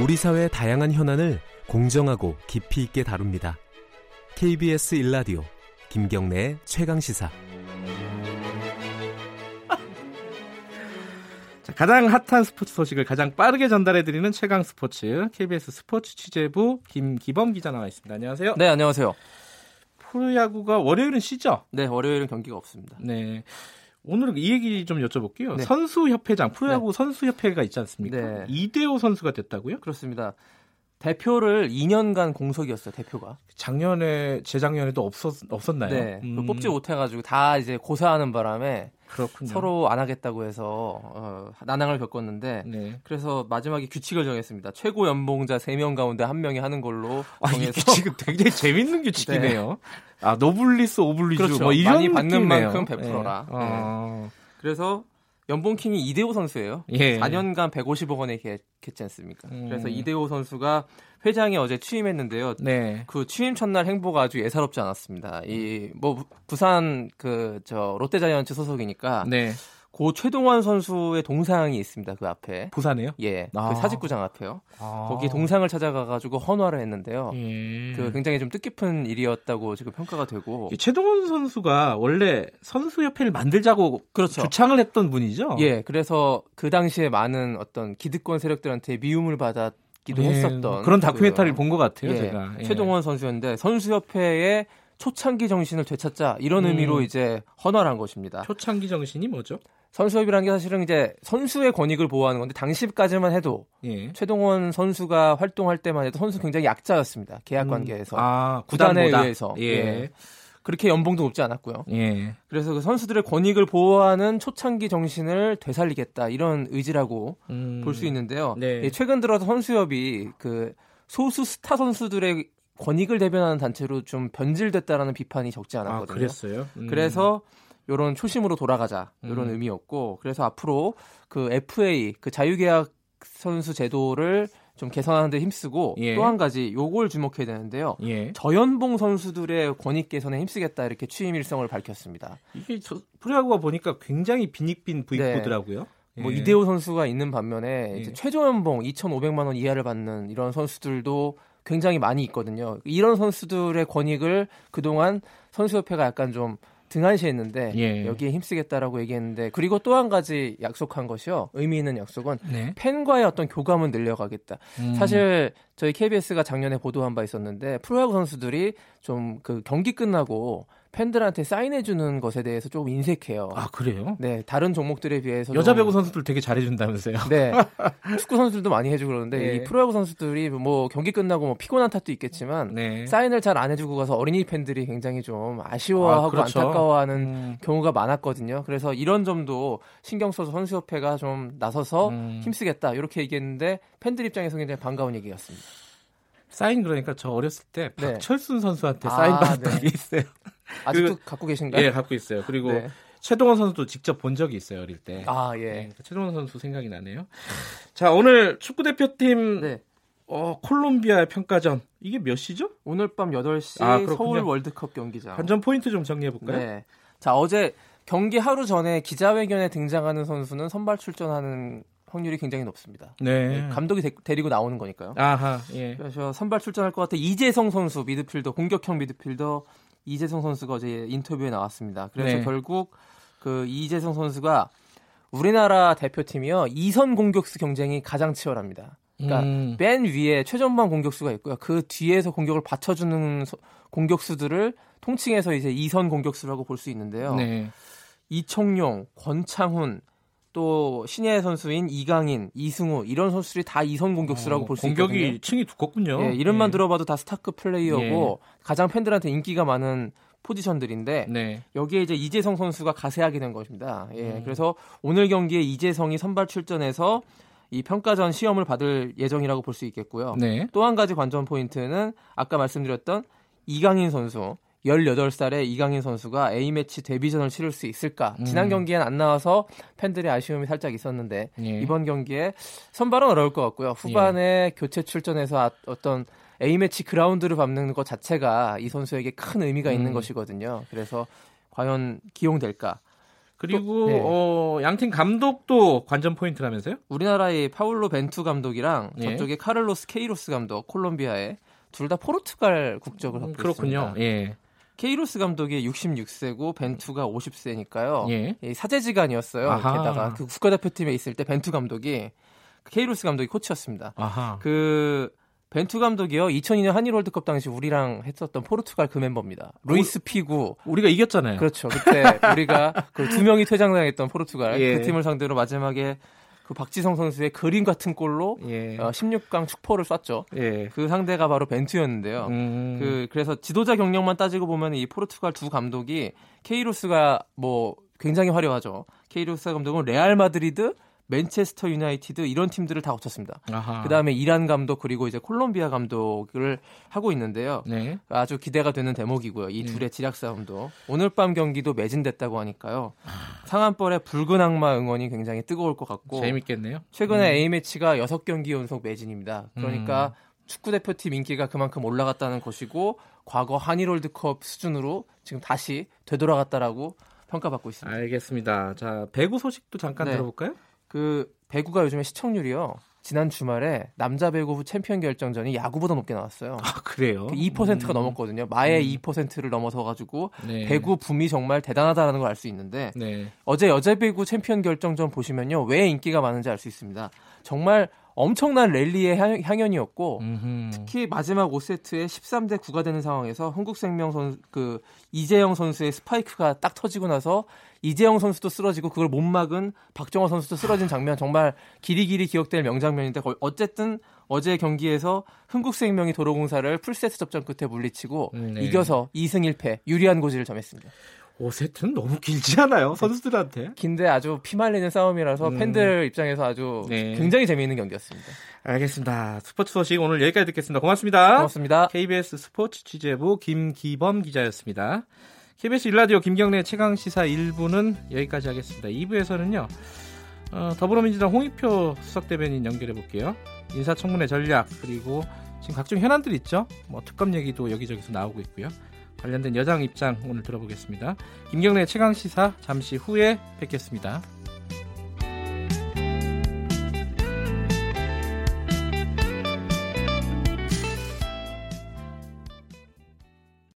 우리 사회의 다양한 현안을 공정하고 깊이 있게 다룹니다. KBS 일라디오 김경래의 최강 시사. 자, 가장 핫한 스포츠 소식을 가장 빠르게 전달해드리는 최강 스포츠 KBS 스포츠 취재부 김기범 기자 나와 있습니다. 안녕하세요. 네, 안녕하세요. 프로야구가 월요일은 쉬죠? 네, 월요일은 경기가 없습니다. 네. 오늘은 이 얘기 좀 여쭤볼게요. 네. 선수협회장, 프로야구 네. 선수협회가 있지 않습니까? 네. 이대호 선수가 됐다고요? 그렇습니다. 대표를 2년간 공석이었어요, 대표가. 작년에, 재작년에도 없었, 없었나요? 네. 음. 뽑지 못해가지고 다 이제 고사하는 바람에 그렇군요. 서로 안 하겠다고 해서 어, 난항을 겪었는데 네. 그래서 마지막에 규칙을 정했습니다. 최고 연봉자 3명 가운데 한 명이 하는 걸로 정해서 아, 규칙은 굉장히 재밌는 규칙이네요. 네. 아 노블리스 오블리주 그렇죠. 뭐 이런 많이 받는 느낌이네요. 만큼 베풀어라. 네. 어... 그래서 연봉킹이 이대호 선수예요. 예. 4년간 150억 원에 겠지 않습니까? 음. 그래서 이대호 선수가 회장에 어제 취임했는데요. 네. 그 취임 첫날 행보가 아주 예사롭지 않았습니다. 이 뭐 부산 그 저 롯데자이언츠 소속이니까 네. 고 최동원 선수의 동상이 있습니다. 그 앞에. 부산에요? 예. 그 아. 그 사직구장 앞에요. 아. 거기 동상을 찾아가 가지고 헌화를 했는데요. 예. 그 굉장히 좀 뜻깊은 일이었다고 지금 평가가 되고. 최동원 선수가 원래 선수협회를 만들자고 그렇죠. 주창을 했던 분이죠. 예. 그래서 그 당시에 많은 어떤 기득권 세력들한테 미움을 받았 기도 예, 했었던 그런 다큐멘터리를 그, 본것 같아요, 예, 제가. 예. 최동원 선수였는데 선수협회의 초창기 정신을 되찾자 이런 음. 의미로 이제 헌화를 한 것입니다. 초창기 정신이 뭐죠? 선수협이라는 게 사실은 이제 선수의 권익을 보호하는 건데 당시까지만 해도 예. 최동원 선수가 활동할 때만 해도 선수 굉장히 약자였습니다. 계약 음. 관계에서 음. 아, 구단에 의해서 예. 예. 그렇게 연봉도 높지 않았고요. 예. 그래서 그 선수들의 권익을 보호하는 초창기 정신을 되살리겠다 이런 의지라고 음. 볼수 있는데요. 네. 최근 들어서 선수협이 그 소수 스타 선수들의 권익을 대변하는 단체로 좀 변질됐다라는 비판이 적지 않았거든요. 아, 그랬어요. 음. 그래서 이런 초심으로 돌아가자 이런 음. 의미였고 그래서 앞으로 그 FA 그 자유계약 선수 제도를 좀 개선하는 데 힘쓰고 예. 또한 가지 요걸 주목해야 되는데요. 예. 저연봉 선수들의 권익 개선에 힘쓰겠다 이렇게 취임 일성을 밝혔습니다. 이게 저, 프로야구가 보니까 굉장히 빈익빈 부익부더라고요. 네. 뭐 예. 이대호 선수가 있는 반면에 이제 예. 최저 연봉 2,500만 원 이하를 받는 이런 선수들도 굉장히 많이 있거든요. 이런 선수들의 권익을 그동안 선수협회가 약간 좀 등한시했는데 예. 여기에 힘쓰겠다라고 얘기했는데 그리고 또 한 가지 약속한 것이요 의미 있는 약속은 네. 팬과의 어떤 교감을 늘려가겠다. 음. 사실 저희 KBS가 작년에 보도한 바 있었는데 프로야구 선수들이 좀 그 경기 끝나고 팬들한테 사인해주는 것에 대해서 조금 인색해요. 아 그래요? 네, 다른 종목들에 비해서 여자 배구 선수들 되게 잘해준다면서요? 네, 축구 선수들도 많이 해주고 그러는데 네. 이 프로야구 선수들이 뭐 경기 끝나고 뭐 피곤한 탓도 있겠지만 네. 사인을 잘 안 해주고 가서 어린이 팬들이 굉장히 좀 아쉬워하고 아, 그렇죠. 안타까워하는 음. 경우가 많았거든요. 그래서 이런 점도 신경 써서 선수협회가 좀 나서서 음. 힘쓰겠다 이렇게 얘기했는데 팬들 입장에서 굉장히 반가운 얘기였습니다. 사인 그러니까 저 어렸을 때 네. 박철순 선수한테 아, 사인 받은 네. 적이 있어요. 아직도 갖고 계신가요? 예, 갖고 있어요. 그리고 네. 최동원 선수도 직접 본 적이 있어요 어릴 때. 아 예. 네, 최동원 선수 생각이 나네요. 자 오늘 축구 대표팀 네. 어, 콜롬비아의 평가전 이게 몇 시죠? 오늘 밤 8시 아, 서울 월드컵 경기장. 관전 포인트 좀 정리해 볼까요? 네. 자 어제 경기 하루 전에 기자회견에 등장하는 선수는 선발 출전하는 확률이 굉장히 높습니다. 네. 네 감독이 데, 리고 나오는 거니까요. 아하. 예. 그래서 선발 출전할 것 같아 이재성 선수 미드필더 공격형 미드필더 이재성 선수가 어제 인터뷰에 나왔습니다. 그래서 네. 결국 그 이재성 선수가 우리나라 대표팀이요 이선 공격수 경쟁이 가장 치열합니다. 그러니까 음. 맨 위에 최전방 공격수가 있고요. 그 뒤에서 공격을 받쳐주는 공격수들을 통칭해서 이제 이선 공격수라고 볼 수 있는데요. 네. 이청용, 권창훈, 또 신예 선수인 이강인, 이승우 이런 선수들이 다 이선 공격수라고 어, 볼수 있거든요. 공격이 층이 두껍군요. 예, 이름만 예. 들어봐도 다 스타급 플레이어고 예. 가장 팬들한테 인기가 많은 포지션들인데 네. 여기에 이제 이재성 선수가 가세하게 된 것입니다. 예, 음. 그래서 오늘 경기에 이재성이 선발 출전해서 이 평가전 시험을 받을 예정이라고 볼 수 있겠고요. 네. 또한 가지 관전 포인트는 아까 말씀드렸던 이강인 선수 18살의 이강인 선수가 A매치 데뷔전을 치를 수 있을까? 음. 지난 경기엔 안 나와서 팬들의 아쉬움이 살짝 있었는데 예. 이번 경기에 선발은 어려울 것 같고요. 후반에 예. 교체 출전해서 아, 어떤 A매치 그라운드를 밟는 것 자체가 이 선수에게 큰 의미가 있는 음. 것이거든요. 그래서 과연 기용될까? 그리고 네. 어, 양팀 감독도 관전 포인트라면서요? 우리나라의 파울로 벤투 감독이랑 예. 저쪽에 카를로스 케이로스 감독 콜롬비아의 둘 다 포르투갈 국적을 갖고 음, 그렇군요. 있습니다. 예. 케이로스 감독이 66세고 벤투가 50세니까요. 예. 사제지간이었어요. 아하. 게다가 그 국가대표팀에 있을 때 벤투 감독이 케이로스 감독이 코치였습니다. 아하. 그 벤투 감독이요. 2002년 한일 월드컵 당시 우리랑 했었던 포르투갈 그 멤버입니다. 루이스 피구. 우리가 이겼잖아요. 그렇죠. 그때 우리가 그 두 명이 퇴장당했던 포르투갈 예. 그 팀을 상대로 마지막에 그 박지성 선수의 그림 같은 골로 예. 어, 16강 축포를 쐈죠. 예. 그 상대가 바로 벤투였는데요. 음. 그 그래서 지도자 경력만 따지고 보면 이 포르투갈 두 감독이 케이로스가 뭐 굉장히 화려하죠. 케이로스 감독은 레알 마드리드, 맨체스터 유나이티드 이런 팀들을 다 거쳤습니다. 그 다음에 이란 감독 그리고 이제 콜롬비아 감독을 하고 있는데요. 네. 아주 기대가 되는 대목이고요. 이 네. 둘의 지략 싸움도 오늘 밤 경기도 매진됐다고 하니까요. 상한벌의 붉은 악마 응원이 굉장히 뜨거울 것 같고 재밌겠네요. 최근에 음. A 매치가 6 경기 연속 매진입니다. 그러니까 음. 축구 대표팀 인기가 그만큼 올라갔다는 것이고 과거 한일 월드컵 수준으로 지금 다시 되돌아갔다라고 평가받고 있습니다. 알겠습니다. 자, 배구 소식도 잠깐 네. 들어볼까요? 그 배구가 요즘에 시청률이요. 지난 주말에 남자 배구 챔피언 결정전이 야구보다 높게 나왔어요. 아, 그래요? 2%가 음. 넘었거든요. 마의 음. 2%를 넘어서 가지고 네. 배구 붐이 정말 대단하다라는 걸 알 수 있는데 네. 어제 여자 배구 챔피언 결정전 보시면요. 왜 인기가 많은지 알 수 있습니다. 정말 엄청난 랠리의 향연이었고 음흠. 특히 마지막 5세트에 13대 9가 되는 상황에서 흥국생명 선그 이재영 선수의 스파이크가 딱 터지고 나서 이재영 선수도 쓰러지고 그걸 못 막은 박정호 선수도 쓰러진 장면 정말 길이 길이 기억될 명장면인데 어쨌든 어제 경기에서 흥국생명이 도로공사를 풀세트 접전 끝에 물리치고 음, 네. 이겨서 2승 1패 유리한 고지를 점했습니다. 5세트는 너무 길지 않아요? 선수들한테? 긴데 아주 피말리는 싸움이라서 음. 팬들 입장에서 아주 네. 굉장히 재미있는 경기였습니다. 알겠습니다. 스포츠 소식 오늘 여기까지 듣겠습니다. 고맙습니다. 고맙습니다. KBS 스포츠 취재부 김기범 기자였습니다. KBS 일라디오 김경래 최강 시사 1부는 여기까지 하겠습니다. 2부에서는요. 어, 더불어민주당 홍익표 수석 대변인 연결해 볼게요. 인사청문회 전략 그리고 지금 각종 현안들 있죠. 뭐 특검 얘기도 여기저기서 나오고 있고요. 관련된 여당 입장 오늘 들어보겠습니다. 김경래 최강 시사 잠시 후에 뵙겠습니다.